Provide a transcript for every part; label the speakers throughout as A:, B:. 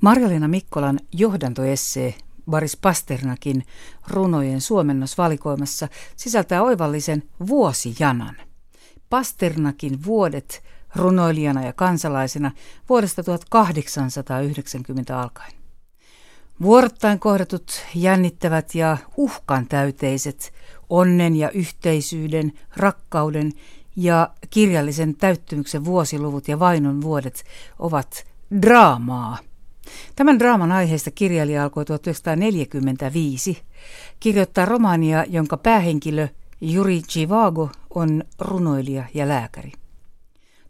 A: Marjalina Mikkolan johdantoessee Baris Pasternakin runojen suomennosvalikoimassa sisältää oivallisen vuosijanan. Pasternakin vuodet runoilijana ja kansalaisena vuodesta 1890 alkaen. Vuorottain kohdatut jännittävät ja uhkan täyteiset onnen ja yhteisyyden, rakkauden ja kirjallisen täyttymyksen vuosiluvut ja vainon vuodet ovat draamaa – Tämän draaman aiheesta kirjailija alkoi 1945 kirjoittaa romaania, jonka päähenkilö Juri Chivago on runoilija ja lääkäri.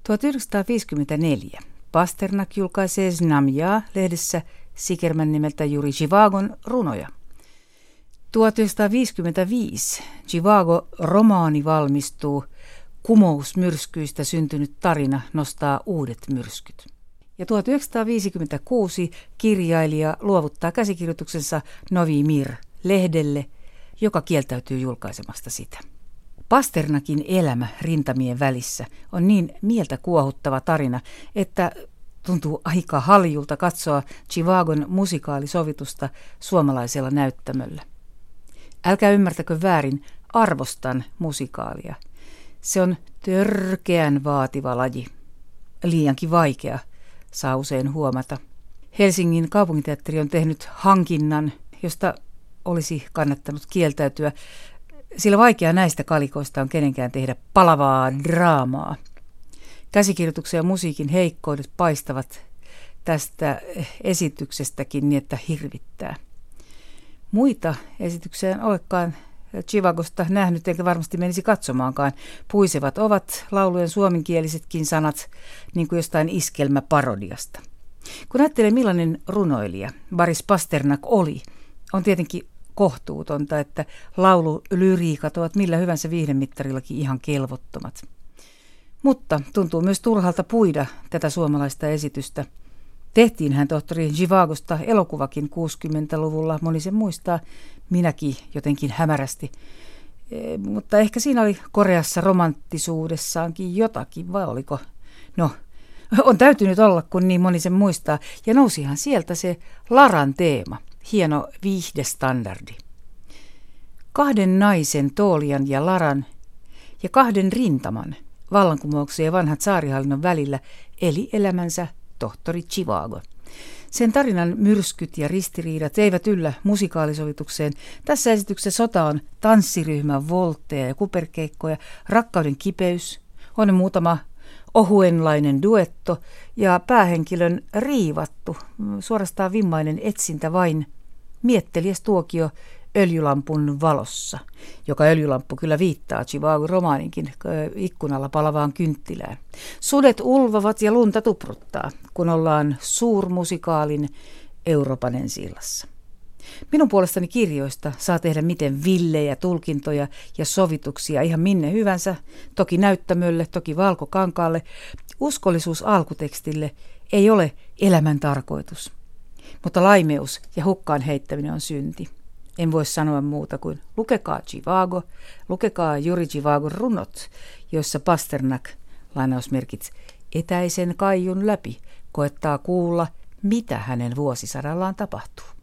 A: 1954 Pasternak julkaisee Znamjaa lehdessä Sikermän nimeltä Juri Chivagon runoja. 1955 Chivago romaani valmistuu, kumousmyrskyistä syntynyt tarina nostaa uudet myrskyt ja 1956 kirjailija luovuttaa käsikirjoituksensa Novi Mir lehdelle, joka kieltäytyy julkaisemasta sitä. Pasternakin elämä rintamien välissä on niin mieltä kuohuttava tarina, että tuntuu aika haljulta katsoa Chivagon musikaalisovitusta suomalaisella näyttämöllä. Älkää ymmärtäkö väärin, arvostan musikaalia. Se on törkeän vaativa laji. Liiankin vaikea – saa usein huomata. Helsingin kaupunginteatteri on tehnyt hankinnan, josta olisi kannattanut kieltäytyä, sillä vaikea näistä kalikoista on kenenkään tehdä palavaa draamaa. Käsikirjoituksen ja musiikin heikkoudet paistavat tästä esityksestäkin niin, että hirvittää. Muita esityksiä en olekaan Chivagosta nähnyt eikä varmasti menisi katsomaankaan. Puisevat ovat laulujen suomenkielisetkin sanat niin kuin jostain iskelmäparodiasta. Kun ajattelee millainen runoilija Baris Pasternak oli, on tietenkin kohtuutonta, että laululyriikat ovat millä hyvänsä viihdemittarillakin ihan kelvottomat. Mutta tuntuu myös turhalta puida tätä suomalaista esitystä – Tehtiinhän tohtori Jivagosta elokuvakin 60-luvulla, moni sen muistaa, minäkin jotenkin hämärästi. E, mutta ehkä siinä oli Koreassa romanttisuudessaankin jotakin, vai oliko? No, on täytynyt olla, kun niin moni sen muistaa. Ja nousihan sieltä se Laran teema, hieno viihdestandardi. Kahden naisen, Toolian ja Laran, ja kahden rintaman, vallankumouksen ja vanhat saarihallinnon välillä, eli elämänsä tohtori Chivago. Sen tarinan myrskyt ja ristiriidat eivät yllä musikaalisovitukseen. Tässä esityksessä sota on tanssiryhmän voltteja ja kuperkeikkoja, rakkauden kipeys, on muutama ohuenlainen duetto ja päähenkilön riivattu, suorastaan vimmainen etsintä vain, mietteliäs tuokio öljylampun valossa, joka öljylamppu kyllä viittaa Chivago-romaaninkin ikkunalla palavaan kynttilään. Sudet ulvavat ja lunta tupruttaa, kun ollaan suurmusikaalin Euroopan ensillassa. Minun puolestani kirjoista saa tehdä miten villejä tulkintoja ja sovituksia ihan minne hyvänsä, toki näyttämölle, toki valkokankaalle. Uskollisuus alkutekstille ei ole elämän tarkoitus, mutta laimeus ja hukkaan heittäminen on synti. En voi sanoa muuta kuin lukekaa Chivago, lukekaa Juri Chivagon runot, joissa Pasternak, lainausmerkit, etäisen kaijun läpi, koettaa kuulla, mitä hänen vuosisadallaan tapahtuu.